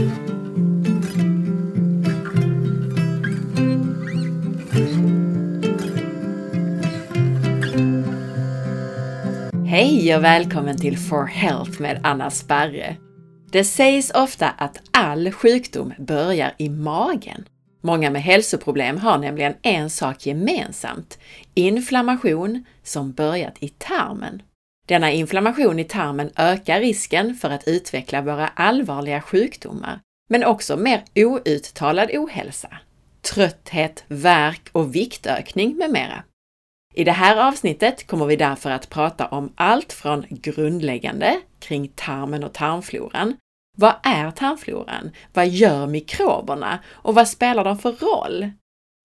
Hej och välkommen till For Health med Anna Sparre. Det sägs ofta att all sjukdom börjar i magen. Många med hälsoproblem har nämligen en sak gemensamt, inflammation som börjat i tarmen. Denna inflammation i tarmen ökar risken för att utveckla våra allvarliga sjukdomar, men också mer outtalad ohälsa, trötthet, värk och viktökning med mera. I det här avsnittet kommer vi därför att prata om allt från grundläggande kring tarmen och tarmfloran. Vad är tarmfloran? Vad gör mikroberna? Och vad spelar de för roll?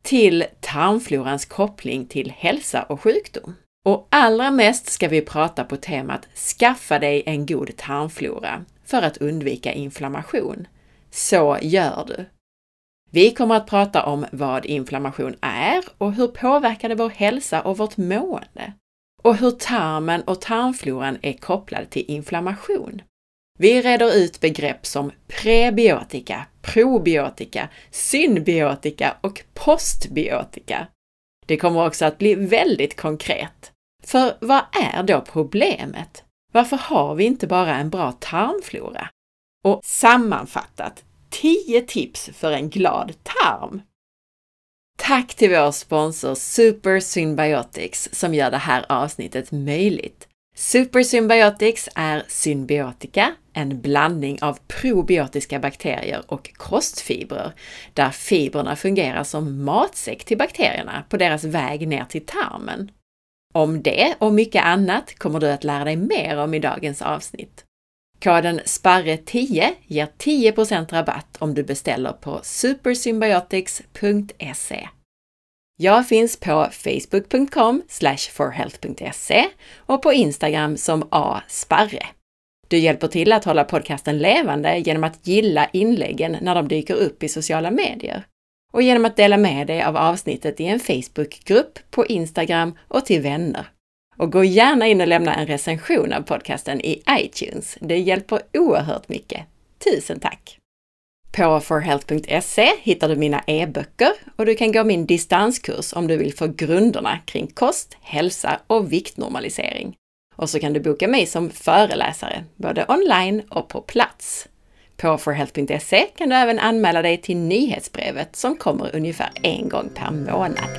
Till tarmflorans koppling till hälsa och sjukdom. Och allra mest ska vi prata på temat Skaffa dig en god tarmflora för att undvika inflammation. Så gör du! Vi kommer att prata om vad inflammation är och hur påverkar det vår hälsa och vårt mående? Och hur tarmen och tarmfloran är kopplade till inflammation. Vi reder ut begrepp som prebiotika, probiotika, synbiotika och postbiotika. Det kommer också att bli väldigt konkret. För vad är då problemet? Varför har vi inte bara en bra tarmflora? Och sammanfattat, 10 tips för en glad tarm. Tack till vår sponsor Super Symbiotics som gör det här avsnittet möjligt. Super Symbiotics är symbiotika, en blandning av probiotiska bakterier och kostfibrer, där fibrerna fungerar som matsäck till bakterierna på deras väg ner till tarmen. Om det och mycket annat kommer du att lära dig mer om i dagens avsnitt. Koden SPARRE10 ger 10% rabatt om du beställer på supersymbiotics.se. Jag finns på facebook.com forhealth.se och på Instagram som asparre. Du hjälper till att hålla podcasten levande genom att gilla inläggen när de dyker upp i sociala medier och genom att dela med dig av avsnittet i en Facebookgrupp, på Instagram och till vänner. Och gå gärna in och lämna en recension av podcasten i iTunes. Det hjälper oerhört mycket. Tusen tack! På forhealth.se hittar du mina e-böcker och du kan gå min distanskurs om du vill få grunderna kring kost, hälsa och viktnormalisering. Och så kan du boka mig som föreläsare, både online och på plats. På forhealth.se kan du även anmäla dig till nyhetsbrevet som kommer ungefär en gång per månad.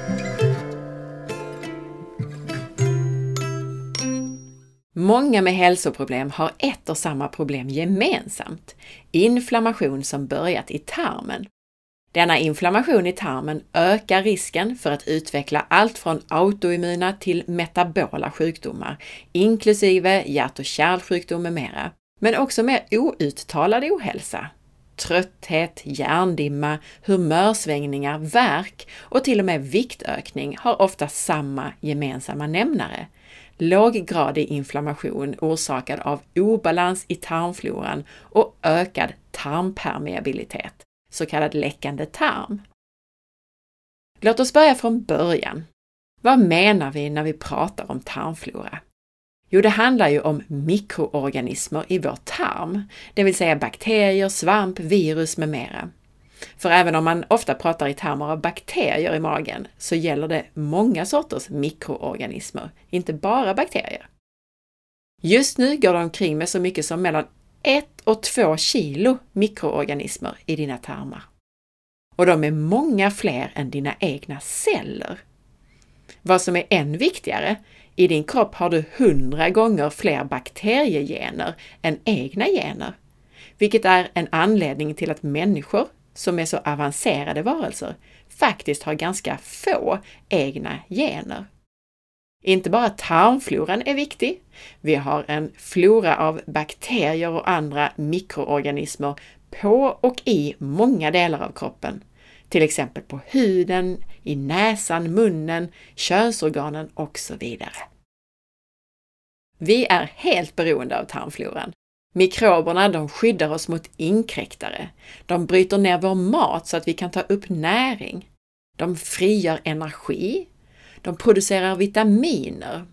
Många med hälsoproblem har ett och samma problem gemensamt, inflammation som börjat i tarmen. Denna inflammation i tarmen ökar risken för att utveckla allt från autoimmuna till metabola sjukdomar, inklusive hjärt och kärlsjukdom med mera, men också mer outtalad ohälsa. Trötthet, hjärndimma, humörsvängningar, värk och till och med viktökning har ofta samma gemensamma nämnare, låggradig inflammation orsakad av obalans i tarmfloran och ökad tarmpermeabilitet, så kallad läckande tarm. Låt oss börja från början. Vad menar vi när vi pratar om tarmflora? Jo, det handlar ju om mikroorganismer i vår tarm, det vill säga bakterier, svamp, virus med mera. För även om man ofta pratar i termer av bakterier i magen så gäller det många sorters mikroorganismer, inte bara bakterier. Just nu går det omkring med så mycket som mellan 1 och 2 kilo mikroorganismer i dina tarmar. Och de är många fler än dina egna celler. Vad som är än viktigare, i din kropp har du 100 gånger fler bakteriegener än egna gener, vilket är en anledning till att människor som är så avancerade varelser faktiskt har ganska få egna gener. Inte bara tarmfloran är viktig, vi har en flora av bakterier och andra mikroorganismer på och i många delar av kroppen. Till exempel på huden, i näsan, munnen, könsorganen och så vidare. Vi är helt beroende av tarmfloran Mikroberna de skyddar oss mot inkräktare. De bryter ner vår mat så att vi kan ta upp näring. De frigör energi. De producerar vitaminer.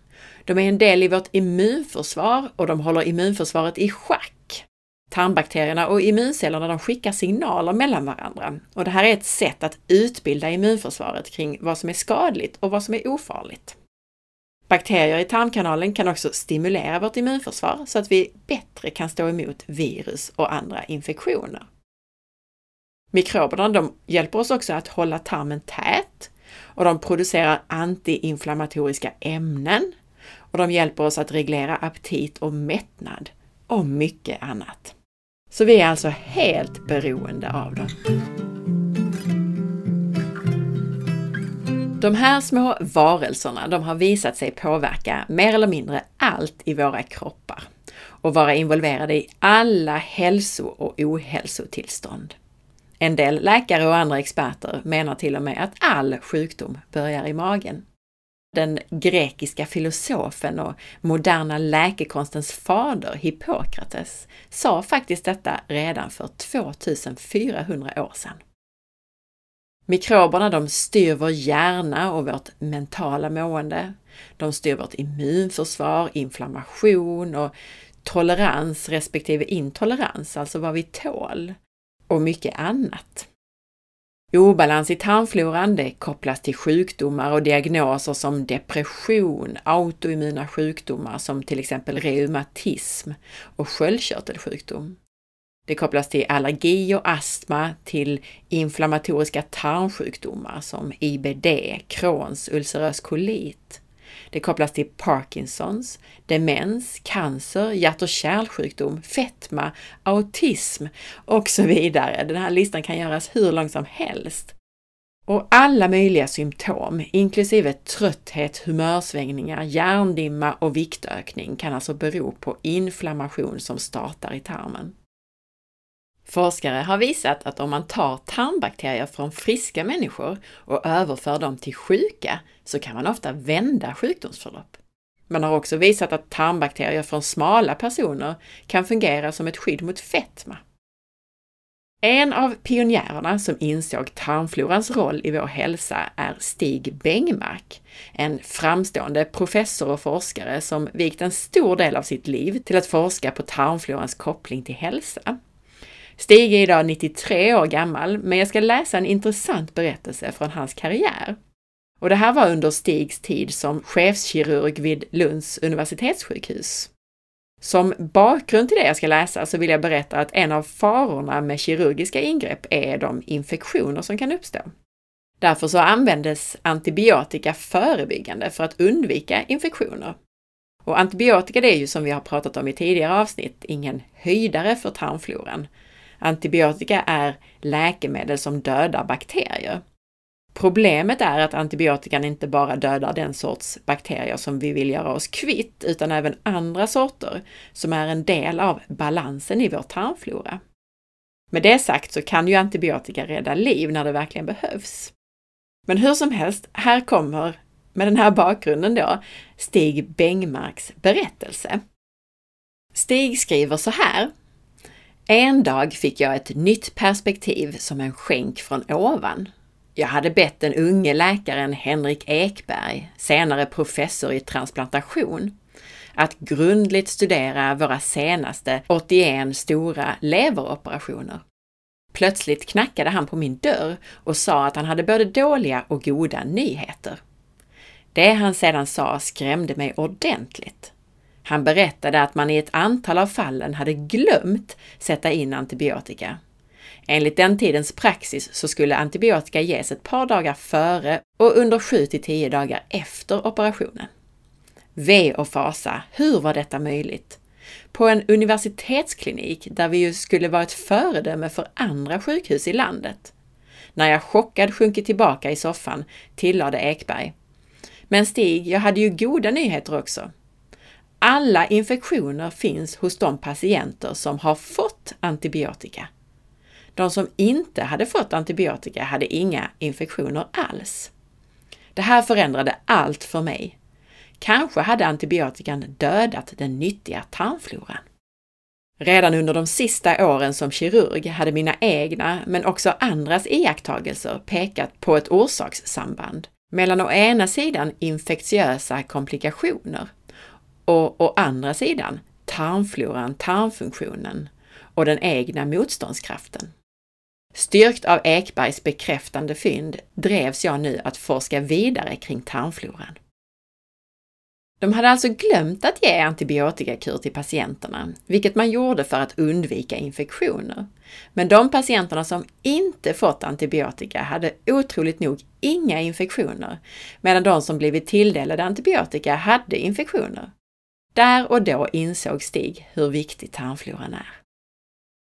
De är en del i vårt immunförsvar och de håller immunförsvaret i schack. Tarmbakterierna och immuncellerna de skickar signaler mellan varandra och det här är ett sätt att utbilda immunförsvaret kring vad som är skadligt och vad som är ofarligt. Bakterier i tarmkanalen kan också stimulera vårt immunförsvar så att vi bättre kan stå emot virus och andra infektioner. Mikroberna de hjälper oss också att hålla tarmen tät och de producerar antiinflammatoriska ämnen och de hjälper oss att reglera aptit och mättnad och mycket annat. Så vi är alltså helt beroende av dem. De här små varelserna de har visat sig påverka mer eller mindre allt i våra kroppar och vara involverade i alla hälso och ohälsotillstånd. En del läkare och andra experter menar till och med att all sjukdom börjar i magen. Den grekiska filosofen och moderna läkekonstens fader Hippokrates sa faktiskt detta redan för 2400 år sedan. Mikroberna de styr vår hjärna och vårt mentala mående. De styr vårt immunförsvar, inflammation och tolerans respektive intolerans, alltså vad vi tål och mycket annat. Obalans i tarmfloran det kopplas till sjukdomar och diagnoser som depression, autoimmuna sjukdomar som till exempel reumatism och sköldkörtelsjukdom. Det kopplas till allergi och astma, till inflammatoriska tarmsjukdomar som IBD, Crohns, ulcerös kolit. Det kopplas till Parkinsons, demens, cancer, hjärt och kärlsjukdom, fetma, autism och så vidare. Den här listan kan göras hur lång som helst. Och alla möjliga symptom, inklusive trötthet, humörsvängningar, hjärndimma och viktökning kan alltså bero på inflammation som startar i tarmen. Forskare har visat att om man tar tarmbakterier från friska människor och överför dem till sjuka så kan man ofta vända sjukdomsförlopp. Man har också visat att tarmbakterier från smala personer kan fungera som ett skydd mot fetma. En av pionjärerna som insåg tarmflorans roll i vår hälsa är Stig Bengmark, en framstående professor och forskare som vikt en stor del av sitt liv till att forska på tarmflorans koppling till hälsa. Stig är idag 93 år gammal, men jag ska läsa en intressant berättelse från hans karriär. Och det här var under Stigs tid som chefskirurg vid Lunds universitetssjukhus. Som bakgrund till det jag ska läsa så vill jag berätta att en av farorna med kirurgiska ingrepp är de infektioner som kan uppstå. Därför så användes antibiotika förebyggande för att undvika infektioner. Och antibiotika det är ju som vi har pratat om i tidigare avsnitt ingen höjdare för tarmfloran, Antibiotika är läkemedel som dödar bakterier. Problemet är att antibiotikan inte bara dödar den sorts bakterier som vi vill göra oss kvitt, utan även andra sorter som är en del av balansen i vår tarmflora. Med det sagt så kan ju antibiotika rädda liv när det verkligen behövs. Men hur som helst, här kommer, med den här bakgrunden då, Stig Bengmarks berättelse. Stig skriver så här en dag fick jag ett nytt perspektiv som en skänk från ovan. Jag hade bett den unge läkaren Henrik Ekberg, senare professor i transplantation, att grundligt studera våra senaste 81 stora leveroperationer. Plötsligt knackade han på min dörr och sa att han hade både dåliga och goda nyheter. Det han sedan sa skrämde mig ordentligt. Han berättade att man i ett antal av fallen hade glömt sätta in antibiotika. Enligt den tidens praxis så skulle antibiotika ges ett par dagar före och under 7 till 10 dagar efter operationen. Ve och fasa, hur var detta möjligt? På en universitetsklinik där vi ju skulle vara ett föredöme för andra sjukhus i landet. När jag chockad sjunkit tillbaka i soffan tillade Ekberg. Men Stig, jag hade ju goda nyheter också. Alla infektioner finns hos de patienter som har fått antibiotika. De som inte hade fått antibiotika hade inga infektioner alls. Det här förändrade allt för mig. Kanske hade antibiotikan dödat den nyttiga tarmfloran. Redan under de sista åren som kirurg hade mina egna, men också andras iakttagelser pekat på ett orsakssamband mellan å ena sidan infektiösa komplikationer och å andra sidan tarmfloran, tarmfunktionen och den egna motståndskraften. Styrkt av Ekbergs bekräftande fynd drevs jag nu att forska vidare kring tarmfloran. De hade alltså glömt att ge antibiotikakur till patienterna, vilket man gjorde för att undvika infektioner. Men de patienterna som inte fått antibiotika hade otroligt nog inga infektioner, medan de som blivit tilldelade antibiotika hade infektioner. Där och då insåg Stig hur viktig tarmfloran är.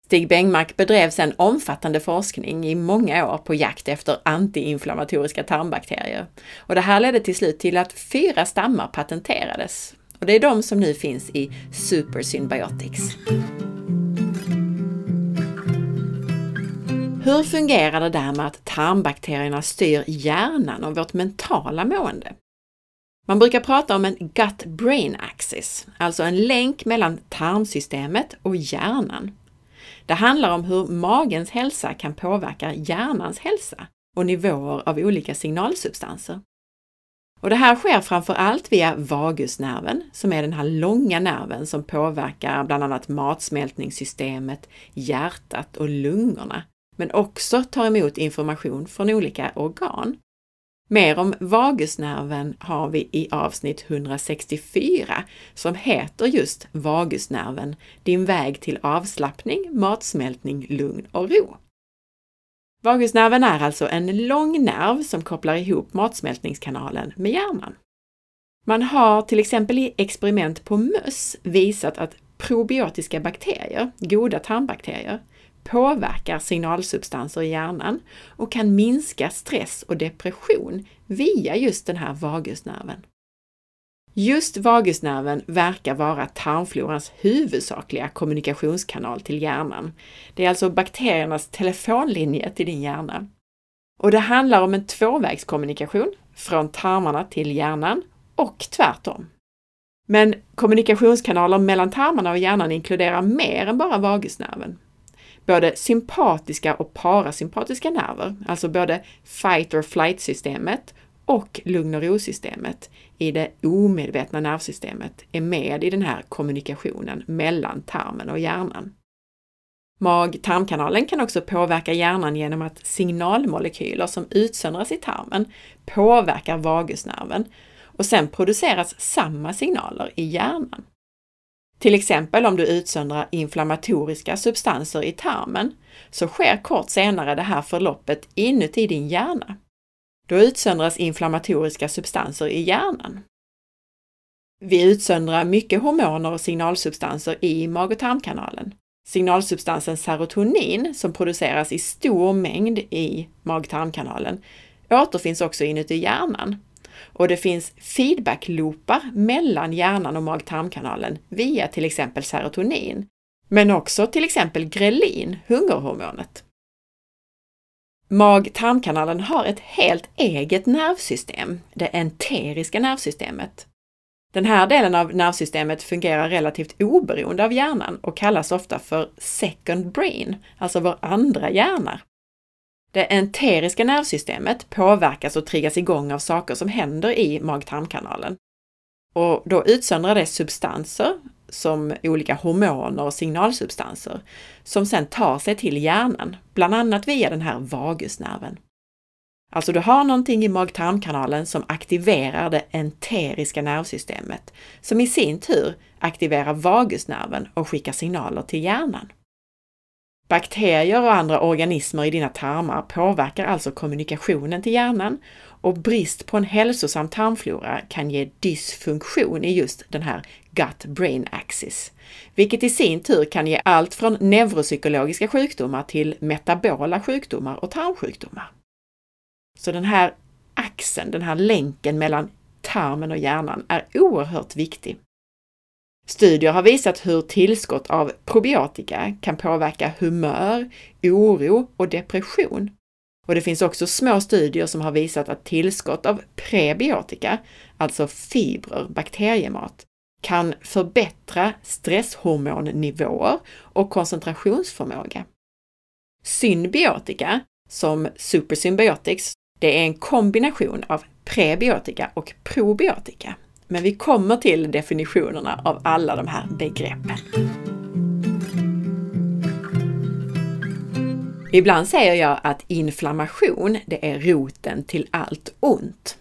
Stig Bengmark bedrev sedan omfattande forskning i många år på jakt efter antiinflammatoriska tarmbakterier. Och det här ledde till slut till att fyra stammar patenterades. Och det är de som nu finns i Super Symbiotics. Hur fungerar det där med att tarmbakterierna styr hjärnan och vårt mentala mående? Man brukar prata om en gut-brain axis, alltså en länk mellan tarmsystemet och hjärnan. Det handlar om hur magens hälsa kan påverka hjärnans hälsa och nivåer av olika signalsubstanser. Och det här sker framför allt via vagusnerven, som är den här långa nerven som påverkar bland annat matsmältningssystemet, hjärtat och lungorna, men också tar emot information från olika organ. Mer om vagusnerven har vi i avsnitt 164 som heter just Vagusnerven, din väg till avslappning, matsmältning, lugn och ro. Vagusnerven är alltså en lång nerv som kopplar ihop matsmältningskanalen med hjärnan. Man har till exempel i experiment på möss visat att probiotiska bakterier, goda tarmbakterier, påverkar signalsubstanser i hjärnan och kan minska stress och depression via just den här vagusnerven. Just vagusnerven verkar vara tarmflorans huvudsakliga kommunikationskanal till hjärnan. Det är alltså bakteriernas telefonlinje till din hjärna. Och det handlar om en tvåvägskommunikation från tarmarna till hjärnan och tvärtom. Men kommunikationskanaler mellan tarmarna och hjärnan inkluderar mer än bara vagusnerven både sympatiska och parasympatiska nerver, alltså både fight or flight-systemet och lugn och ro-systemet i det omedvetna nervsystemet är med i den här kommunikationen mellan tarmen och hjärnan. Mag-tarmkanalen kan också påverka hjärnan genom att signalmolekyler som utsöndras i tarmen påverkar vagusnerven och sen produceras samma signaler i hjärnan. Till exempel om du utsöndrar inflammatoriska substanser i tarmen så sker kort senare det här förloppet inuti din hjärna. Då utsöndras inflammatoriska substanser i hjärnan. Vi utsöndrar mycket hormoner och signalsubstanser i mag och tarmkanalen. Signalsubstansen serotonin, som produceras i stor mängd i mag-tarmkanalen, återfinns också inuti hjärnan och det finns feedbackloopar mellan hjärnan och mag-tarmkanalen via till exempel serotonin, men också till exempel grelin, hungerhormonet. Mag-tarmkanalen har ett helt eget nervsystem, det enteriska nervsystemet. Den här delen av nervsystemet fungerar relativt oberoende av hjärnan och kallas ofta för second brain, alltså vår andra hjärna. Det enteriska nervsystemet påverkas och triggas igång av saker som händer i mag-tarmkanalen. Och då utsöndrar det substanser som olika hormoner och signalsubstanser som sedan tar sig till hjärnan, bland annat via den här vagusnerven. Alltså du har någonting i mag-tarmkanalen som aktiverar det enteriska nervsystemet, som i sin tur aktiverar vagusnerven och skickar signaler till hjärnan. Bakterier och andra organismer i dina tarmar påverkar alltså kommunikationen till hjärnan och brist på en hälsosam tarmflora kan ge dysfunktion i just den här gut-brain axis, vilket i sin tur kan ge allt från neuropsykologiska sjukdomar till metabola sjukdomar och tarmsjukdomar. Så den här axeln, den här länken mellan tarmen och hjärnan är oerhört viktig. Studier har visat hur tillskott av probiotika kan påverka humör, oro och depression. Och det finns också små studier som har visat att tillskott av prebiotika, alltså fibrer, bakteriemat, kan förbättra stresshormonnivåer och koncentrationsförmåga. Symbiotika, som Supersymbiotics, det är en kombination av prebiotika och probiotika. Men vi kommer till definitionerna av alla de här begreppen. Ibland säger jag att inflammation, det är roten till allt ont.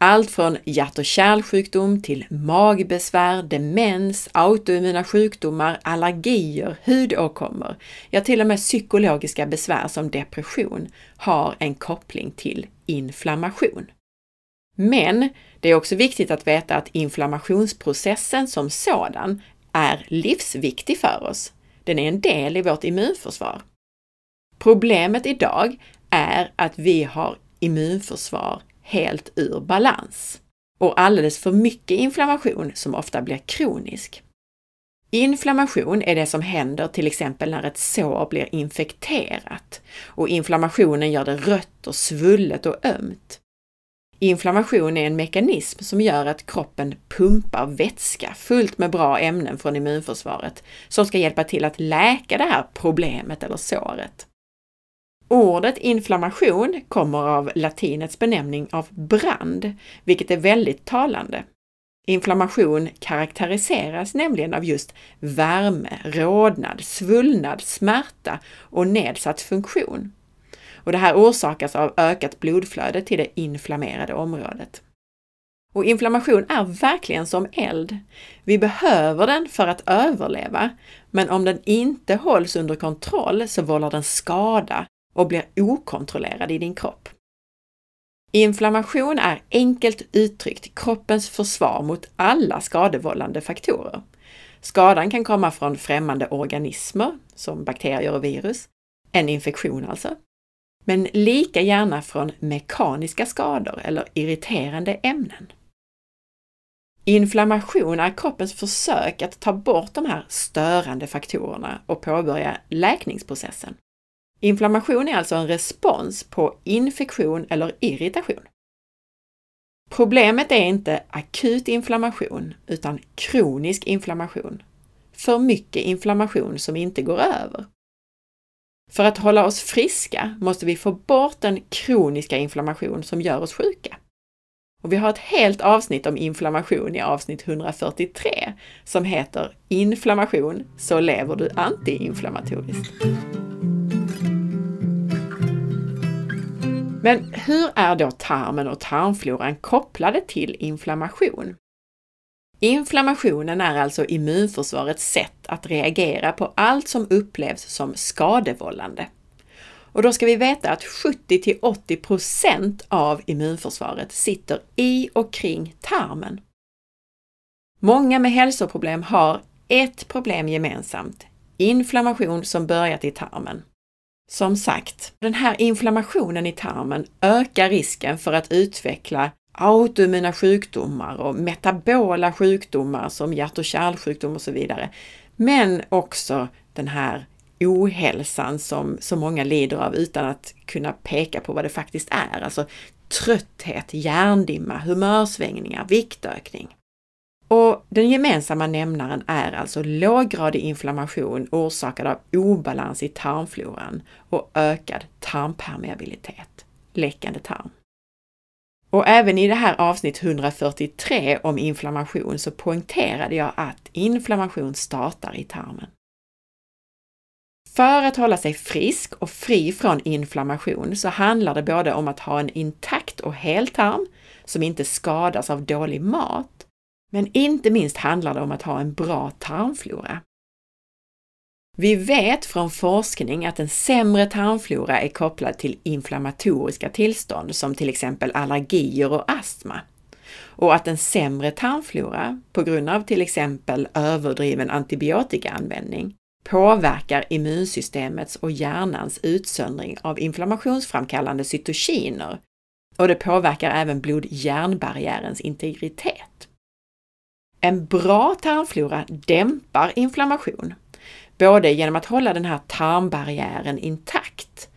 Allt från hjärt och kärlsjukdom till magbesvär, demens, autoimmuna sjukdomar, allergier, hudåkommor, ja till och med psykologiska besvär som depression har en koppling till inflammation. Men det är också viktigt att veta att inflammationsprocessen som sådan är livsviktig för oss. Den är en del i vårt immunförsvar. Problemet idag är att vi har immunförsvar helt ur balans och alldeles för mycket inflammation som ofta blir kronisk. Inflammation är det som händer till exempel när ett sår blir infekterat och inflammationen gör det rött och svullet och ömt. Inflammation är en mekanism som gör att kroppen pumpar vätska fullt med bra ämnen från immunförsvaret som ska hjälpa till att läka det här problemet eller såret. Ordet inflammation kommer av latinets benämning av brand, vilket är väldigt talande. Inflammation karaktäriseras nämligen av just värme, rodnad, svullnad, smärta och nedsatt funktion. Och det här orsakas av ökat blodflöde till det inflammerade området. Och inflammation är verkligen som eld. Vi behöver den för att överleva, men om den inte hålls under kontroll så vållar den skada och blir okontrollerad i din kropp. Inflammation är enkelt uttryckt kroppens försvar mot alla skadevållande faktorer. Skadan kan komma från främmande organismer, som bakterier och virus, en infektion alltså, men lika gärna från mekaniska skador eller irriterande ämnen. Inflammation är kroppens försök att ta bort de här störande faktorerna och påbörja läkningsprocessen. Inflammation är alltså en respons på infektion eller irritation. Problemet är inte akut inflammation utan kronisk inflammation. För mycket inflammation som inte går över. För att hålla oss friska måste vi få bort den kroniska inflammation som gör oss sjuka. Och vi har ett helt avsnitt om inflammation i avsnitt 143 som heter Inflammation, så lever du antiinflammatoriskt. Men hur är då tarmen och tarmfloran kopplade till inflammation? Inflammationen är alltså immunförsvarets sätt att reagera på allt som upplevs som skadevållande. Och då ska vi veta att 70 till 80% av immunförsvaret sitter i och kring tarmen. Många med hälsoproblem har ett problem gemensamt, inflammation som börjat i tarmen. Som sagt, den här inflammationen i tarmen ökar risken för att utveckla autoimmuna sjukdomar och metabola sjukdomar som hjärt och kärlsjukdom och så vidare. Men också den här ohälsan som så många lider av utan att kunna peka på vad det faktiskt är. Alltså trötthet, hjärndimma, humörsvängningar, viktökning. Och den gemensamma nämnaren är alltså låggradig inflammation orsakad av obalans i tarmfloran och ökad tarmpermeabilitet, läckande tarm. Och även i det här avsnitt 143 om inflammation så poängterade jag att inflammation startar i tarmen. För att hålla sig frisk och fri från inflammation så handlar det både om att ha en intakt och hel tarm som inte skadas av dålig mat, men inte minst handlar det om att ha en bra tarmflora. Vi vet från forskning att en sämre tarmflora är kopplad till inflammatoriska tillstånd som till exempel allergier och astma. Och att en sämre tarmflora, på grund av till exempel överdriven antibiotikaanvändning, påverkar immunsystemets och hjärnans utsöndring av inflammationsframkallande cytokiner och det påverkar även blod-hjärnbarriärens integritet. En bra tarmflora dämpar inflammation både genom att hålla den här tarmbarriären intakt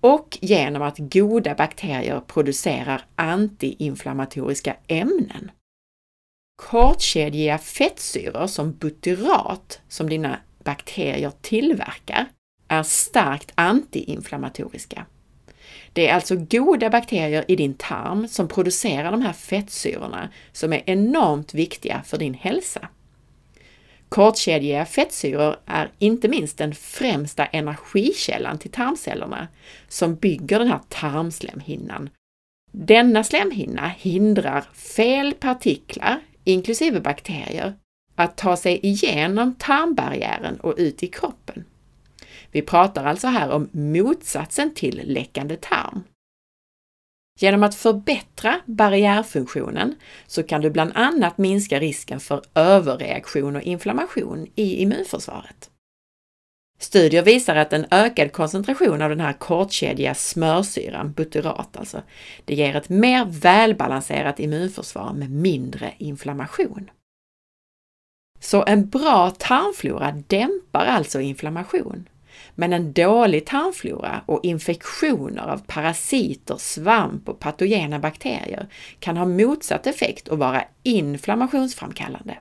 och genom att goda bakterier producerar antiinflammatoriska ämnen. Kortkedjiga fettsyror som butyrat, som dina bakterier tillverkar, är starkt antiinflammatoriska. Det är alltså goda bakterier i din tarm som producerar de här fettsyrorna som är enormt viktiga för din hälsa. Kortkedjiga fettsyror är inte minst den främsta energikällan till tarmcellerna som bygger den här tarmslemhinnan. Denna slemhinna hindrar fel partiklar, inklusive bakterier, att ta sig igenom tarmbarriären och ut i kroppen. Vi pratar alltså här om motsatsen till läckande tarm. Genom att förbättra barriärfunktionen så kan du bland annat minska risken för överreaktion och inflammation i immunförsvaret. Studier visar att en ökad koncentration av den här kortkedjiga smörsyran, butyrat alltså, det ger ett mer välbalanserat immunförsvar med mindre inflammation. Så en bra tarmflora dämpar alltså inflammation. Men en dålig tarmflora och infektioner av parasiter, svamp och patogena bakterier kan ha motsatt effekt och vara inflammationsframkallande.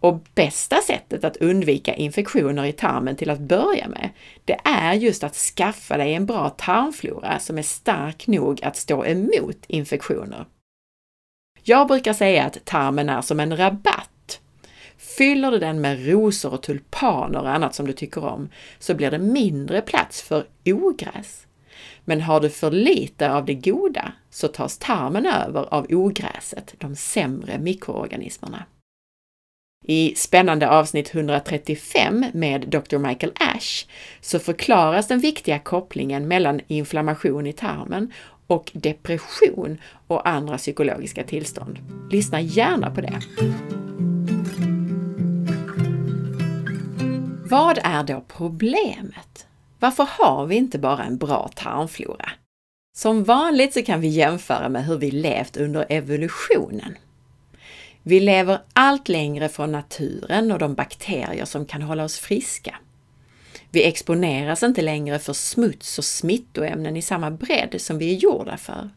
Och bästa sättet att undvika infektioner i tarmen till att börja med, det är just att skaffa dig en bra tarmflora som är stark nog att stå emot infektioner. Jag brukar säga att tarmen är som en rabatt Fyller du den med rosor och tulpaner och annat som du tycker om så blir det mindre plats för ogräs. Men har du för lite av det goda så tas tarmen över av ogräset, de sämre mikroorganismerna. I spännande avsnitt 135 med Dr. Michael Ash så förklaras den viktiga kopplingen mellan inflammation i tarmen och depression och andra psykologiska tillstånd. Lyssna gärna på det! Vad är då problemet? Varför har vi inte bara en bra tarmflora? Som vanligt så kan vi jämföra med hur vi levt under evolutionen. Vi lever allt längre från naturen och de bakterier som kan hålla oss friska. Vi exponeras inte längre för smuts och smittoämnen i samma bredd som vi är gjorda för.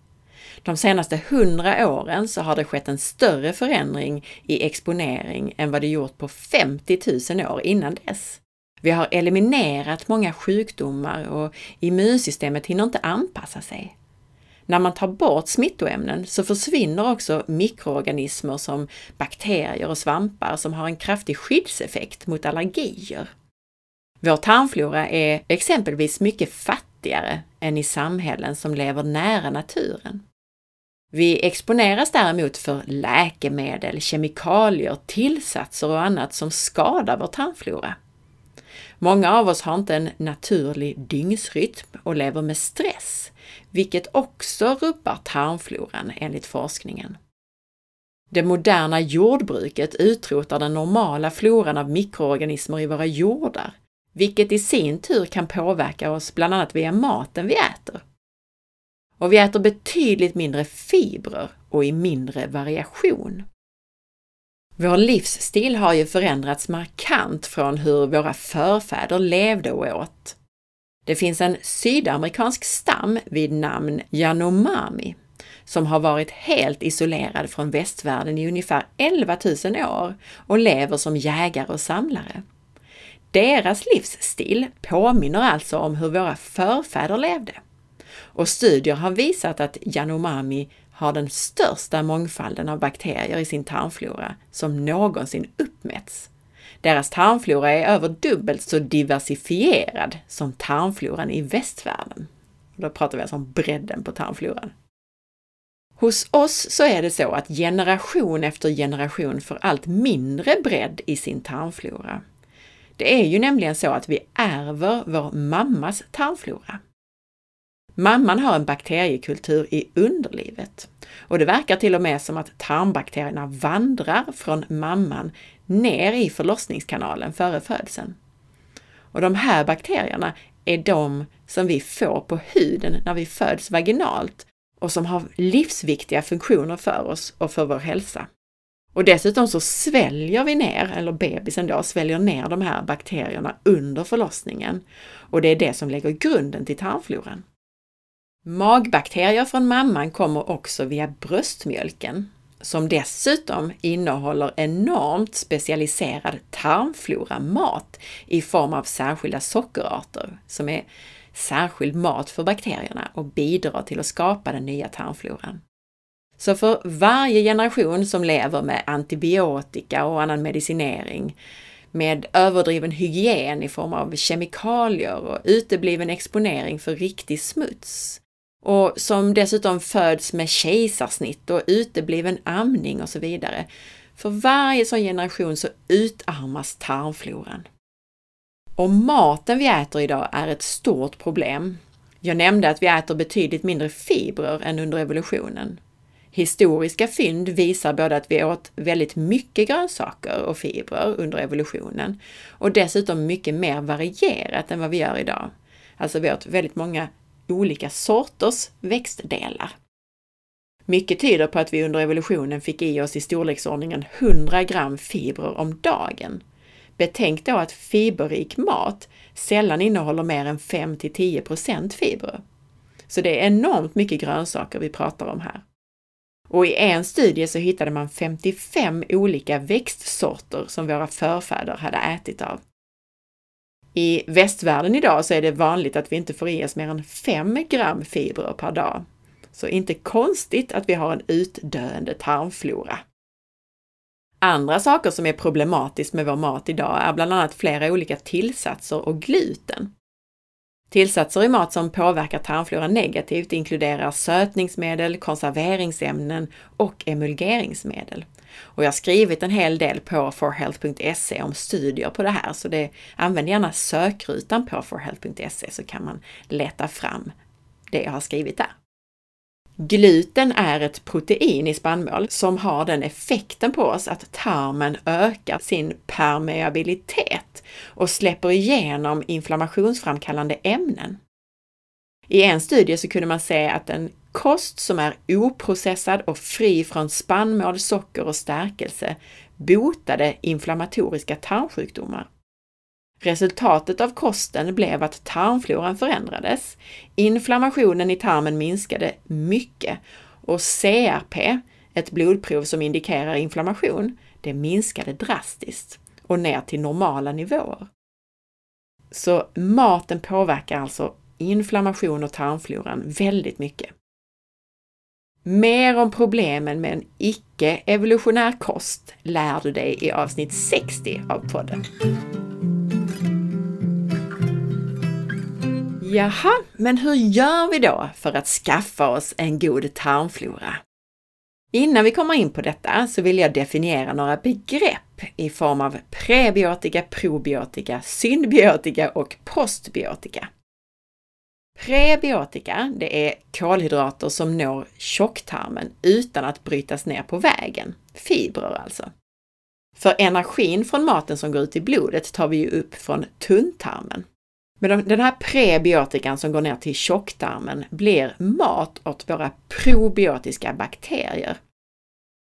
De senaste hundra åren så har det skett en större förändring i exponering än vad det gjort på 50 000 år innan dess. Vi har eliminerat många sjukdomar och immunsystemet hinner inte anpassa sig. När man tar bort smittoämnen så försvinner också mikroorganismer som bakterier och svampar som har en kraftig skyddseffekt mot allergier. Vår tarmflora är exempelvis mycket fattigare än i samhällen som lever nära naturen. Vi exponeras däremot för läkemedel, kemikalier, tillsatser och annat som skadar vår tarmflora. Många av oss har inte en naturlig dygnsrytm och lever med stress, vilket också rubbar tarmfloran enligt forskningen. Det moderna jordbruket utrotar den normala floran av mikroorganismer i våra jordar, vilket i sin tur kan påverka oss bland annat via maten vi äter. Och vi äter betydligt mindre fibrer och i mindre variation. Vår livsstil har ju förändrats markant från hur våra förfäder levde och åt. Det finns en sydamerikansk stam vid namn Yanomami som har varit helt isolerad från västvärlden i ungefär 11 000 år och lever som jägare och samlare. Deras livsstil påminner alltså om hur våra förfäder levde. Och studier har visat att Yanomami har den största mångfalden av bakterier i sin tarmflora som någonsin uppmätts. Deras tarmflora är över dubbelt så diversifierad som tarmfloran i västvärlden. Då pratar vi alltså om bredden på tarmfloran. Hos oss så är det så att generation efter generation får allt mindre bredd i sin tarmflora. Det är ju nämligen så att vi ärver vår mammas tarmflora. Mamman har en bakteriekultur i underlivet och det verkar till och med som att tarmbakterierna vandrar från mamman ner i förlossningskanalen före födseln. Och de här bakterierna är de som vi får på huden när vi föds vaginalt och som har livsviktiga funktioner för oss och för vår hälsa. Och dessutom så sväljer vi ner, eller bebisen då, sväljer ner de här bakterierna under förlossningen. Och det är det som lägger grunden till tarmfloran. Magbakterier från mamman kommer också via bröstmjölken, som dessutom innehåller enormt specialiserad tarmflora-mat i form av särskilda sockerarter som är särskild mat för bakterierna och bidrar till att skapa den nya tarmfloran. Så för varje generation som lever med antibiotika och annan medicinering, med överdriven hygien i form av kemikalier och utebliven exponering för riktig smuts, och som dessutom föds med kejsarsnitt och utebliven amning och så vidare. För varje sån generation så utarmas tarmfloran. Och maten vi äter idag är ett stort problem. Jag nämnde att vi äter betydligt mindre fibrer än under evolutionen. Historiska fynd visar både att vi åt väldigt mycket grönsaker och fibrer under evolutionen och dessutom mycket mer varierat än vad vi gör idag. Alltså vi åt väldigt många olika sorters växtdelar. Mycket tyder på att vi under evolutionen fick i oss i storleksordningen 100 gram fibrer om dagen. Betänk då att fiberrik mat sällan innehåller mer än 5 till 10% fibrer. Så det är enormt mycket grönsaker vi pratar om här. Och i en studie så hittade man 55 olika växtsorter som våra förfäder hade ätit av. I västvärlden idag så är det vanligt att vi inte får i oss mer än 5 gram fibrer per dag. Så inte konstigt att vi har en utdöende tarmflora. Andra saker som är problematiskt med vår mat idag är bland annat flera olika tillsatser och gluten. Tillsatser i mat som påverkar tarmfloran negativt inkluderar sötningsmedel, konserveringsämnen och emulgeringsmedel. Och jag har skrivit en hel del på forhealth.se om studier på det här, så det, använd gärna sökrutan på forhealth.se så kan man leta fram det jag har skrivit där. Gluten är ett protein i spannmål som har den effekten på oss att tarmen ökar sin permeabilitet och släpper igenom inflammationsframkallande ämnen. I en studie så kunde man se att en kost som är oprocessad och fri från spannmål, socker och stärkelse botade inflammatoriska tarmsjukdomar. Resultatet av kosten blev att tarmfloran förändrades, inflammationen i tarmen minskade mycket och CRP, ett blodprov som indikerar inflammation, det minskade drastiskt och ner till normala nivåer. Så maten påverkar alltså inflammation och tarmfloran väldigt mycket. Mer om problemen med en icke-evolutionär kost lär du dig i avsnitt 60 av podden. Jaha, men hur gör vi då för att skaffa oss en god tarmflora? Innan vi kommer in på detta så vill jag definiera några begrepp i form av prebiotika, probiotika, syndbiotika och postbiotika. Prebiotika, det är kolhydrater som når tjocktarmen utan att brytas ner på vägen. Fibrer alltså. För energin från maten som går ut i blodet tar vi ju upp från tunntarmen. Men den här prebiotikan som går ner till tjocktarmen blir mat åt våra probiotiska bakterier.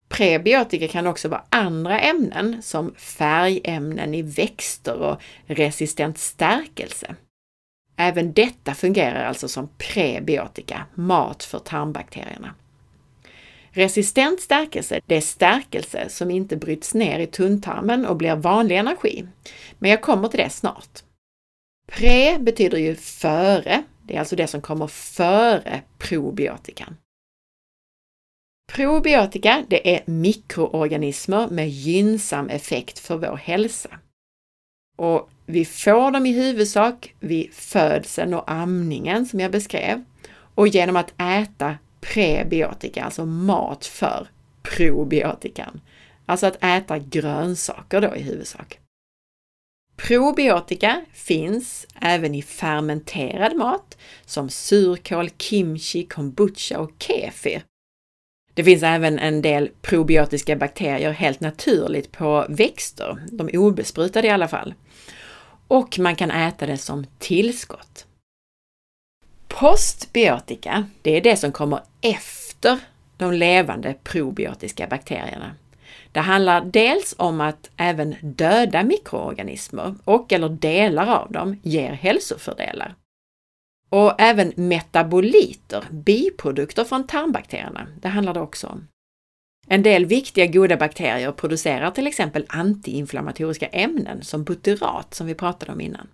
Prebiotika kan också vara andra ämnen som färgämnen i växter och resistent stärkelse. Även detta fungerar alltså som prebiotika, mat för tarmbakterierna. Resistent stärkelse, det är stärkelse som inte bryts ner i tunntarmen och blir vanlig energi. Men jag kommer till det snart. Pre betyder ju före, det är alltså det som kommer före probiotikan. Probiotika, det är mikroorganismer med gynnsam effekt för vår hälsa. Och vi får dem i huvudsak vid födseln och amningen som jag beskrev och genom att äta prebiotika, alltså mat för probiotikan. Alltså att äta grönsaker då i huvudsak. Probiotika finns även i fermenterad mat som surkål, kimchi, kombucha och kefir. Det finns även en del probiotiska bakterier helt naturligt på växter, de obesprutade i alla fall. Och man kan äta det som tillskott. Postbiotika, det är det som kommer efter de levande probiotiska bakterierna. Det handlar dels om att även döda mikroorganismer och eller delar av dem ger hälsofördelar. Och även metaboliter, biprodukter från tarmbakterierna, det handlar det också om. En del viktiga goda bakterier producerar till exempel antiinflammatoriska ämnen som butyrat som vi pratade om innan.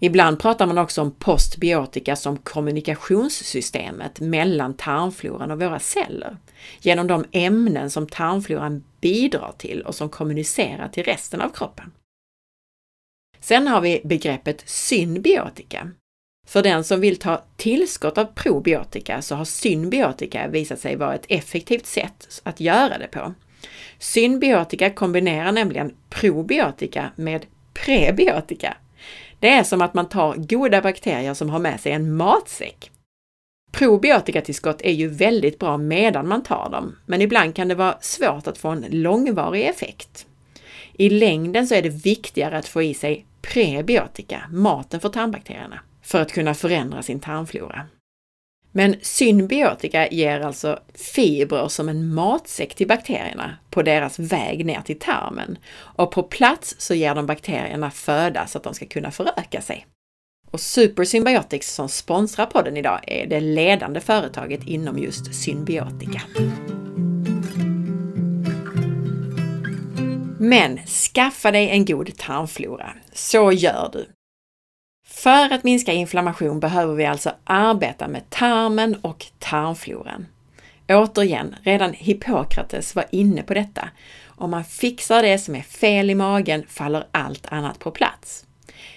Ibland pratar man också om postbiotika som kommunikationssystemet mellan tarmfloran och våra celler, genom de ämnen som tarmfloran bidrar till och som kommunicerar till resten av kroppen. Sen har vi begreppet synbiotika. För den som vill ta tillskott av probiotika alltså så har synbiotika visat sig vara ett effektivt sätt att göra det på. Synbiotika kombinerar nämligen probiotika med prebiotika. Det är som att man tar goda bakterier som har med sig en matsäck. Probiotikatillskott är ju väldigt bra medan man tar dem, men ibland kan det vara svårt att få en långvarig effekt. I längden så är det viktigare att få i sig prebiotika, maten för tarmbakterierna, för att kunna förändra sin tarmflora. Men synbiotika ger alltså fibrer som en matsäck till bakterierna på deras väg ner till tarmen och på plats så ger de bakterierna föda så att de ska kunna föröka sig. Och Supersymbiotics som sponsrar podden idag är det ledande företaget inom just symbiotika. Men skaffa dig en god tarmflora. Så gör du. För att minska inflammation behöver vi alltså arbeta med tarmen och tarmfloran. Återigen, redan Hippokrates var inne på detta. Om man fixar det som är fel i magen faller allt annat på plats.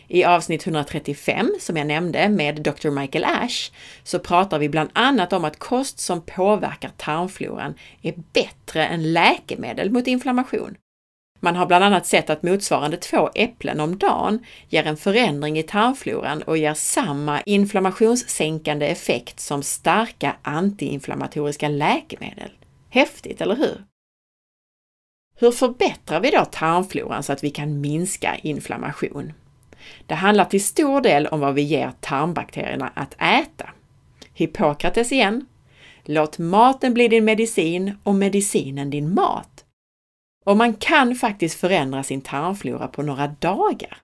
I avsnitt 135, som jag nämnde med Dr. Michael Ash, så pratar vi bland annat om att kost som påverkar tarmfloran är bättre än läkemedel mot inflammation. Man har bland annat sett att motsvarande två äpplen om dagen ger en förändring i tarmfloran och ger samma inflammationssänkande effekt som starka antiinflammatoriska läkemedel. Häftigt, eller hur? Hur förbättrar vi då tarmfloran så att vi kan minska inflammation? Det handlar till stor del om vad vi ger tarmbakterierna att äta. Hippokrates igen. Låt maten bli din medicin och medicinen din mat. Och man kan faktiskt förändra sin tarmflora på några dagar.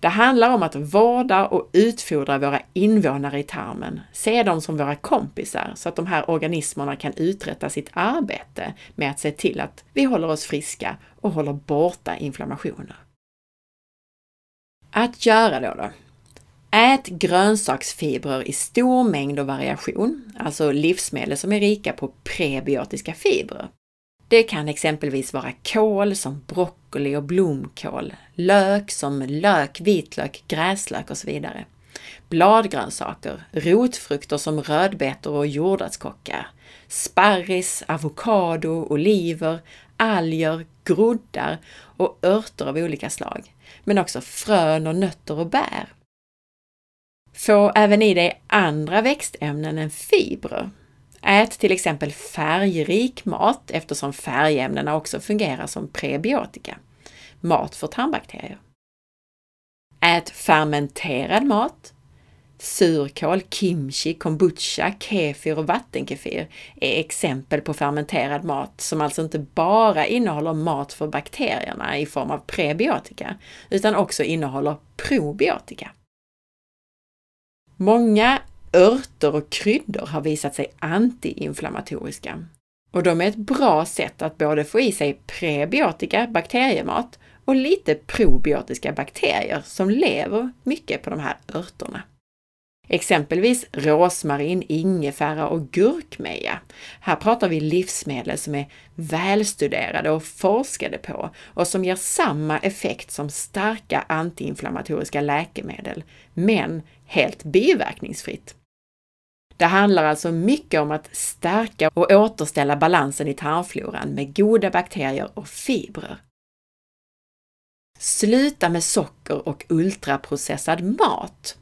Det handlar om att vårda och utfodra våra invånare i tarmen, se dem som våra kompisar så att de här organismerna kan uträtta sitt arbete med att se till att vi håller oss friska och håller borta inflammationer. Att göra då då? Ät grönsaksfibrer i stor mängd och variation, alltså livsmedel som är rika på prebiotiska fibrer. Det kan exempelvis vara kål som broccoli och blomkål, lök som lök, vitlök, gräslök och så vidare. Bladgrönsaker, rotfrukter som rödbetor och jordärtskocka, sparris, avokado, oliver, alger, groddar och örter av olika slag, men också frön och nötter och bär. Få även i dig andra växtämnen än fibrer, Ät till exempel färgrik mat eftersom färgämnena också fungerar som prebiotika, mat för tarmbakterier. Ät fermenterad mat. Surkål, kimchi, kombucha, kefir och vattenkefir är exempel på fermenterad mat som alltså inte bara innehåller mat för bakterierna i form av prebiotika, utan också innehåller probiotika. Många örter och kryddor har visat sig antiinflammatoriska. Och de är ett bra sätt att både få i sig prebiotika, bakteriemat, och lite probiotiska bakterier som lever mycket på de här örterna. Exempelvis rosmarin, ingefära och gurkmeja. Här pratar vi livsmedel som är välstuderade och forskade på och som ger samma effekt som starka antiinflammatoriska läkemedel, men helt biverkningsfritt. Det handlar alltså mycket om att stärka och återställa balansen i tarmfloran med goda bakterier och fibrer. Sluta med socker och ultraprocessad mat.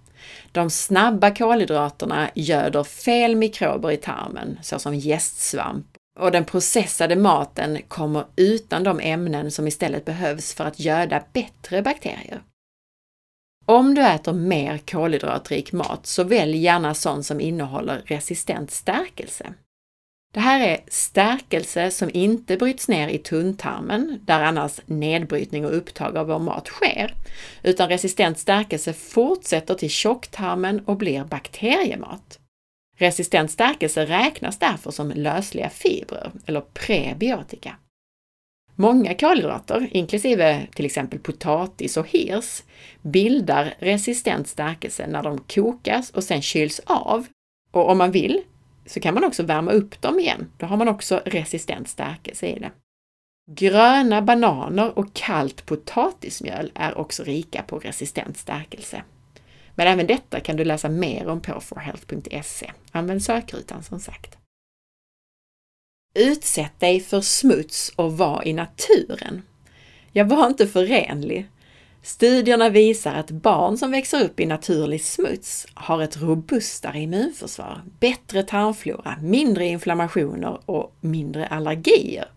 De snabba kolhydraterna göder fel mikrober i tarmen, såsom gästsvamp, och den processade maten kommer utan de ämnen som istället behövs för att göda bättre bakterier. Om du äter mer kolhydratrik mat så välj gärna sån som innehåller resistent stärkelse. Det här är stärkelse som inte bryts ner i tunntarmen, där annars nedbrytning och upptag av vår mat sker, utan resistent stärkelse fortsätter till tjocktarmen och blir bakteriemat. Resistent stärkelse räknas därför som lösliga fibrer, eller prebiotika. Många kolhydrater, inklusive till exempel potatis och hirs, bildar resistent stärkelse när de kokas och sen kyls av. Och om man vill så kan man också värma upp dem igen. Då har man också resistent stärkelse i det. Gröna bananer och kallt potatismjöl är också rika på resistent stärkelse. Men även detta kan du läsa mer om på forhealth.se. Använd sökrutan som sagt. Utsätt dig för smuts och var i naturen. Jag var inte förenlig. Studierna visar att barn som växer upp i naturlig smuts har ett robustare immunförsvar, bättre tarmflora, mindre inflammationer och mindre allergier.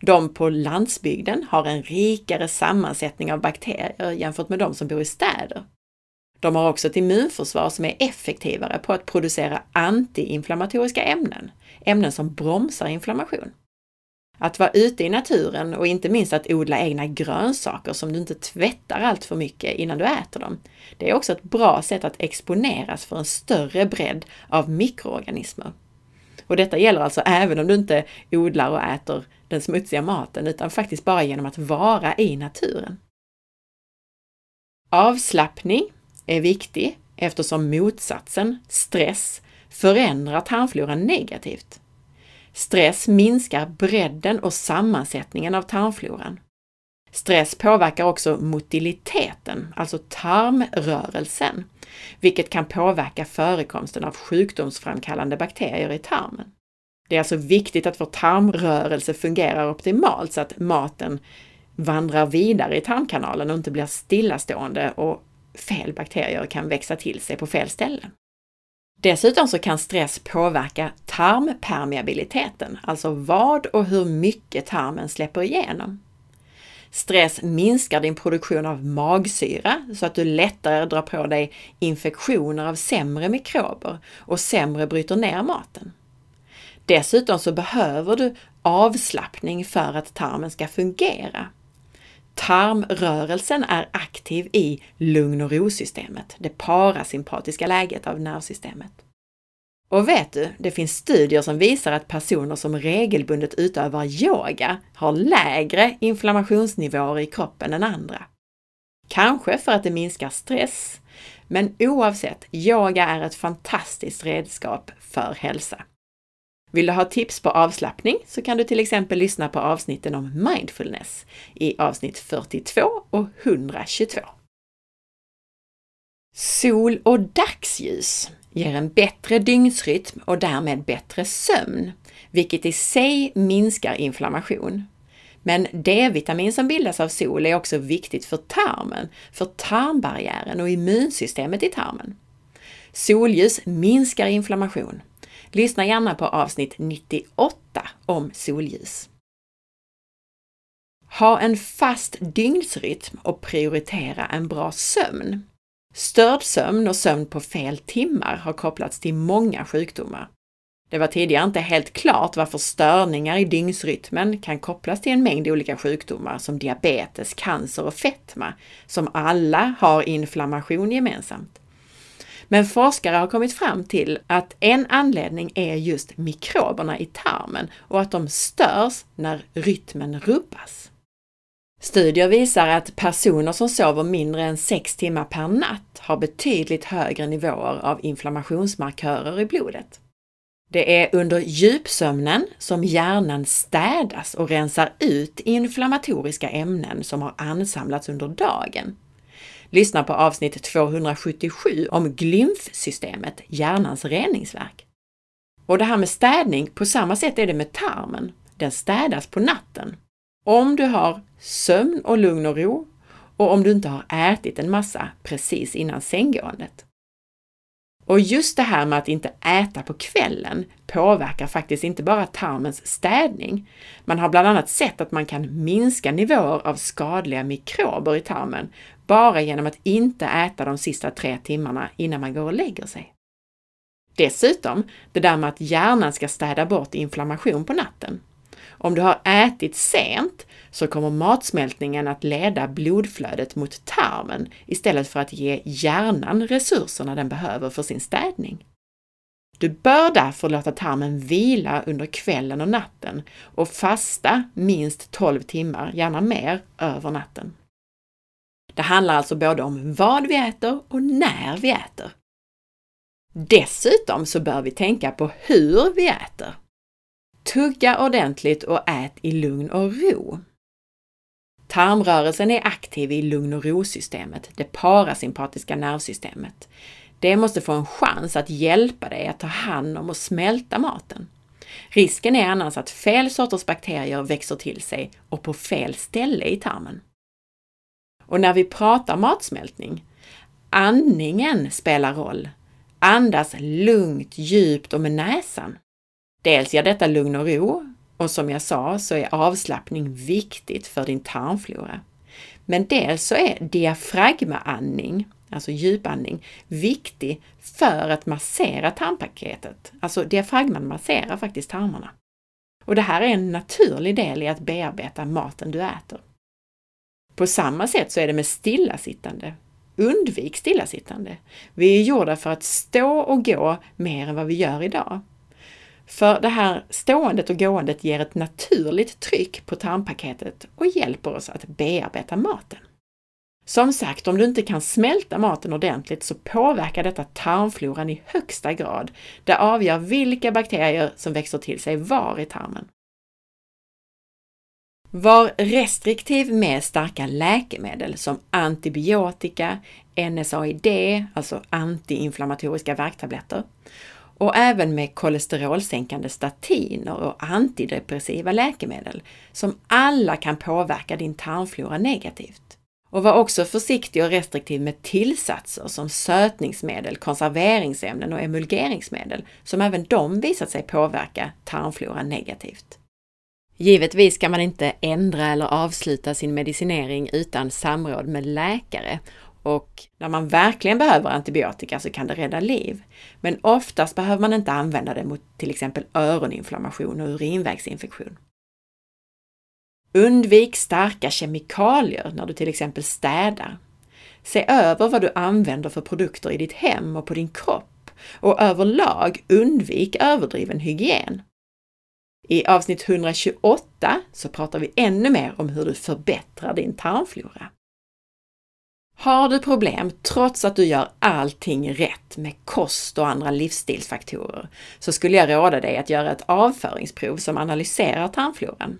De på landsbygden har en rikare sammansättning av bakterier jämfört med de som bor i städer. De har också ett immunförsvar som är effektivare på att producera antiinflammatoriska ämnen, ämnen som bromsar inflammation. Att vara ute i naturen och inte minst att odla egna grönsaker som du inte tvättar allt för mycket innan du äter dem. Det är också ett bra sätt att exponeras för en större bredd av mikroorganismer. Och detta gäller alltså även om du inte odlar och äter den smutsiga maten, utan faktiskt bara genom att vara i naturen. Avslappning är viktig eftersom motsatsen, stress, förändrar tarmfloran negativt. Stress minskar bredden och sammansättningen av tarmfloran. Stress påverkar också motiliteten, alltså tarmrörelsen, vilket kan påverka förekomsten av sjukdomsframkallande bakterier i tarmen. Det är alltså viktigt att vår tarmrörelse fungerar optimalt så att maten vandrar vidare i tarmkanalen och inte blir stillastående och fel bakterier kan växa till sig på fel ställen. Dessutom så kan stress påverka tarmpermeabiliteten, alltså vad och hur mycket tarmen släpper igenom. Stress minskar din produktion av magsyra så att du lättare drar på dig infektioner av sämre mikrober och sämre bryter ner maten. Dessutom så behöver du avslappning för att tarmen ska fungera. Tarmrörelsen är aktiv i lugn och ro-systemet, det parasympatiska läget av nervsystemet. Och vet du, det finns studier som visar att personer som regelbundet utövar yoga har lägre inflammationsnivåer i kroppen än andra. Kanske för att det minskar stress, men oavsett, yoga är ett fantastiskt redskap för hälsa. Vill du ha tips på avslappning så kan du till exempel lyssna på avsnitten om mindfulness i avsnitt 42 och 122. Sol och dagsljus ger en bättre dygnsrytm och därmed bättre sömn, vilket i sig minskar inflammation. Men D-vitamin som bildas av sol är också viktigt för tarmen, för tarmbarriären och immunsystemet i tarmen. Solljus minskar inflammation Lyssna gärna på avsnitt 98 om solljus. Ha en fast dygnsrytm och prioritera en bra sömn. Störd sömn och sömn på fel timmar har kopplats till många sjukdomar. Det var tidigare inte helt klart varför störningar i dygnsrytmen kan kopplas till en mängd olika sjukdomar som diabetes, cancer och fetma, som alla har inflammation gemensamt. Men forskare har kommit fram till att en anledning är just mikroberna i tarmen och att de störs när rytmen rubbas. Studier visar att personer som sover mindre än 6 timmar per natt har betydligt högre nivåer av inflammationsmarkörer i blodet. Det är under djupsömnen som hjärnan städas och rensar ut inflammatoriska ämnen som har ansamlats under dagen. Lyssna på avsnitt 277 om glymfsystemet, hjärnans reningsverk. Och det här med städning, på samma sätt är det med tarmen. Den städas på natten. Om du har sömn och lugn och ro och om du inte har ätit en massa precis innan sänggåendet. Och just det här med att inte äta på kvällen påverkar faktiskt inte bara tarmens städning. Man har bland annat sett att man kan minska nivåer av skadliga mikrober i tarmen bara genom att inte äta de sista tre timmarna innan man går och lägger sig. Dessutom, det där med att hjärnan ska städa bort inflammation på natten. Om du har ätit sent så kommer matsmältningen att leda blodflödet mot tarmen istället för att ge hjärnan resurserna den behöver för sin städning. Du bör därför låta tarmen vila under kvällen och natten och fasta minst 12 timmar, gärna mer, över natten. Det handlar alltså både om vad vi äter och när vi äter. Dessutom så bör vi tänka på hur vi äter. Tugga ordentligt och ät i lugn och ro. Tarmrörelsen är aktiv i lugn och ro-systemet, det parasympatiska nervsystemet. Det måste få en chans att hjälpa dig att ta hand om och smälta maten. Risken är annars att fel sorters bakterier växer till sig och på fel ställe i tarmen. Och när vi pratar matsmältning, andningen spelar roll. Andas lugnt, djupt och med näsan. Dels ger detta lugn och ro och som jag sa så är avslappning viktigt för din tarmflora. Men dels så är diafragmaandning, alltså djupandning, viktig för att massera tarmpaketet. Alltså diafragman masserar faktiskt tarmarna. Och det här är en naturlig del i att bearbeta maten du äter. På samma sätt så är det med stillasittande. Undvik stillasittande. Vi är gjorda för att stå och gå mer än vad vi gör idag. För det här ståendet och gåendet ger ett naturligt tryck på tarmpaketet och hjälper oss att bearbeta maten. Som sagt, om du inte kan smälta maten ordentligt så påverkar detta tarmfloran i högsta grad. Det avgör vilka bakterier som växer till sig var i tarmen. Var restriktiv med starka läkemedel som antibiotika, NSAID, alltså antiinflammatoriska värktabletter, och även med kolesterolsänkande statiner och antidepressiva läkemedel som alla kan påverka din tarmflora negativt. Och var också försiktig och restriktiv med tillsatser som sötningsmedel, konserveringsämnen och emulgeringsmedel som även de visat sig påverka tarmfloran negativt. Givetvis ska man inte ändra eller avsluta sin medicinering utan samråd med läkare och när man verkligen behöver antibiotika så kan det rädda liv. Men oftast behöver man inte använda det mot till exempel öroninflammation och urinvägsinfektion. Undvik starka kemikalier när du till exempel städar. Se över vad du använder för produkter i ditt hem och på din kropp och överlag undvik överdriven hygien. I avsnitt 128 så pratar vi ännu mer om hur du förbättrar din tarmflora. Har du problem trots att du gör allting rätt med kost och andra livsstilsfaktorer så skulle jag råda dig att göra ett avföringsprov som analyserar tarmfloran.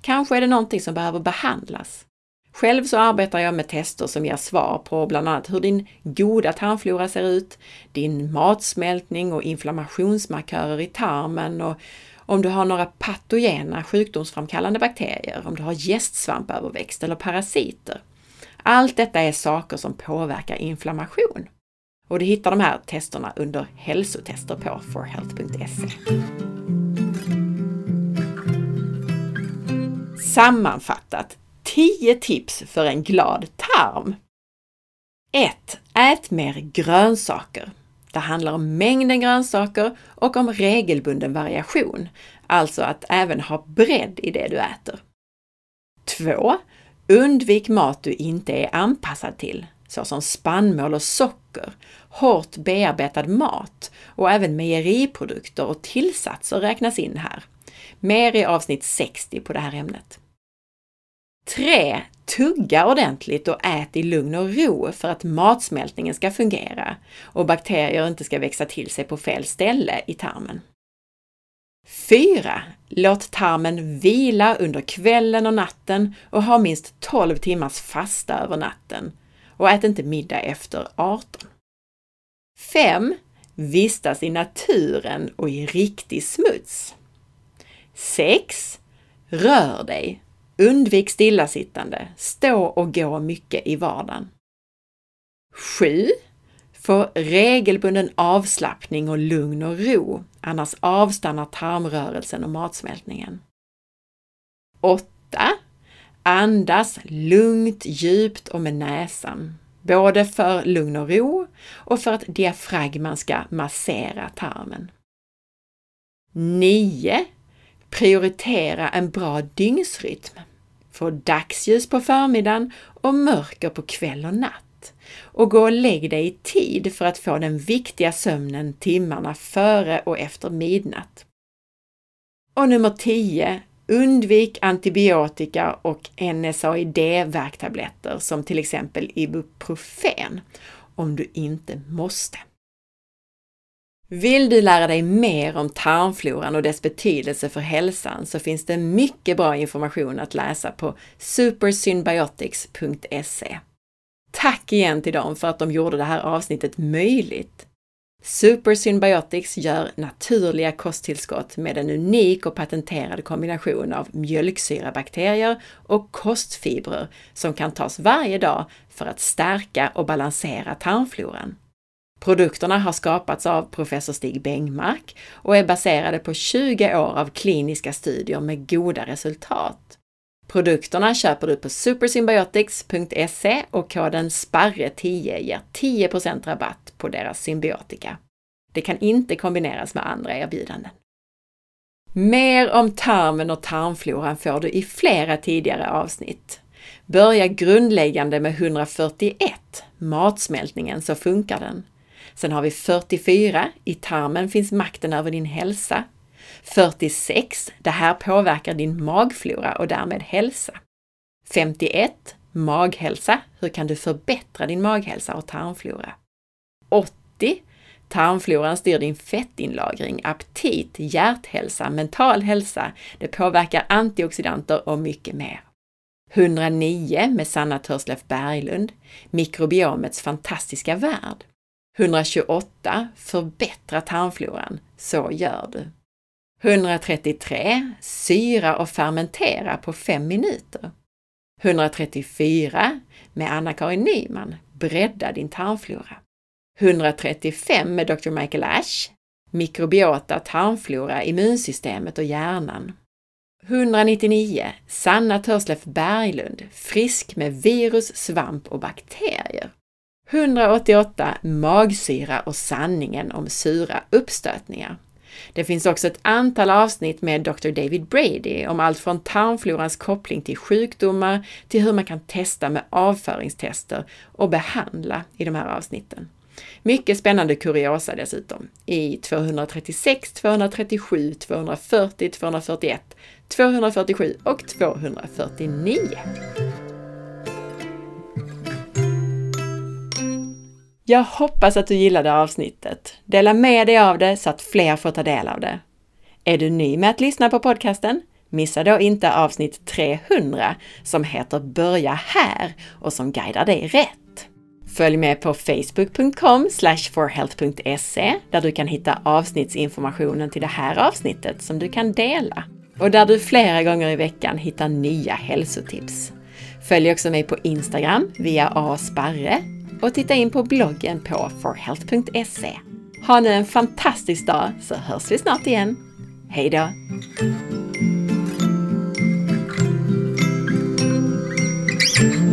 Kanske är det någonting som behöver behandlas. Själv så arbetar jag med tester som ger svar på bland annat hur din goda tarmflora ser ut, din matsmältning och inflammationsmarkörer i tarmen och om du har några patogena sjukdomsframkallande bakterier, om du har gästsvampöverväxt eller parasiter. Allt detta är saker som påverkar inflammation. Och du hittar de här testerna under hälsotester på forhealth.se. Sammanfattat 10 tips för en glad tarm. 1. Ät mer grönsaker. Det handlar om mängden grönsaker och om regelbunden variation, alltså att även ha bredd i det du äter. 2. Undvik mat du inte är anpassad till, såsom spannmål och socker, hårt bearbetad mat och även mejeriprodukter och tillsatser räknas in här. Mer i avsnitt 60 på det här ämnet. 3. Tugga ordentligt och ät i lugn och ro för att matsmältningen ska fungera och bakterier inte ska växa till sig på fel ställe i tarmen. 4. Låt tarmen vila under kvällen och natten och ha minst 12 timmars fasta över natten. Och ät inte middag efter 18. 5. Vistas i naturen och i riktig smuts. 6. Rör dig. Undvik stillasittande. Stå och gå mycket i vardagen. 7. Få regelbunden avslappning och lugn och ro, annars avstannar tarmrörelsen och matsmältningen. 8. Andas lugnt, djupt och med näsan, både för lugn och ro och för att diafragman ska massera tarmen. 9. Prioritera en bra dygnsrytm. Få dagsljus på förmiddagen och mörker på kväll och natt. Och gå och lägg dig i tid för att få den viktiga sömnen timmarna före och efter midnatt. Och nummer 10. Undvik antibiotika och NSAID-värktabletter som till exempel Ibuprofen om du inte måste. Vill du lära dig mer om tarmfloran och dess betydelse för hälsan så finns det mycket bra information att läsa på supersymbiotics.se. Tack igen till dem för att de gjorde det här avsnittet möjligt. Super Symbiotics gör naturliga kosttillskott med en unik och patenterad kombination av mjölksyrabakterier och kostfibrer som kan tas varje dag för att stärka och balansera tarmfloran. Produkterna har skapats av professor Stig Bengmark och är baserade på 20 år av kliniska studier med goda resultat. Produkterna köper du på supersymbiotics.se och koden SPARRE10 ger 10% rabatt på deras symbiotika. Det kan inte kombineras med andra erbjudanden. Mer om tarmen och tarmfloran får du i flera tidigare avsnitt. Börja grundläggande med 141, matsmältningen, så funkar den. Sen har vi 44, i tarmen finns makten över din hälsa. 46. Det här påverkar din magflora och därmed hälsa. 51. Maghälsa. Hur kan du förbättra din maghälsa och tarmflora? 80. Tarmfloran styr din fettinlagring, aptit, hjärthälsa, mental hälsa. Det påverkar antioxidanter och mycket mer. 109 med Sanna Törslef Berglund, Mikrobiomets fantastiska värld. 128 Förbättra tarmfloran. Så gör du. 133 Syra och fermentera på 5 minuter. 134 med Anna-Karin Nyman Bredda din tarmflora. 135 med Dr. Michael Ash Mikrobiota, tarmflora, immunsystemet och hjärnan. 199 Sanna Törslef Berglund Frisk med virus, svamp och bakterier. 188 Magsyra och sanningen om sura uppstötningar. Det finns också ett antal avsnitt med Dr. David Brady om allt från tarmflorans koppling till sjukdomar till hur man kan testa med avföringstester och behandla i de här avsnitten. Mycket spännande kuriosa dessutom i 236, 237, 240, 241, 247 och 249. Jag hoppas att du gillade avsnittet. Dela med dig av det så att fler får ta del av det. Är du ny med att lyssna på podcasten? Missa då inte avsnitt 300 som heter Börja här och som guidar dig rätt. Följ med på facebook.com forhealth.se där du kan hitta avsnittsinformationen till det här avsnittet som du kan dela och där du flera gånger i veckan hittar nya hälsotips. Följ också mig på Instagram via asparre och titta in på bloggen på forhealth.se. Ha nu en fantastisk dag så hörs vi snart igen. Hejdå! thank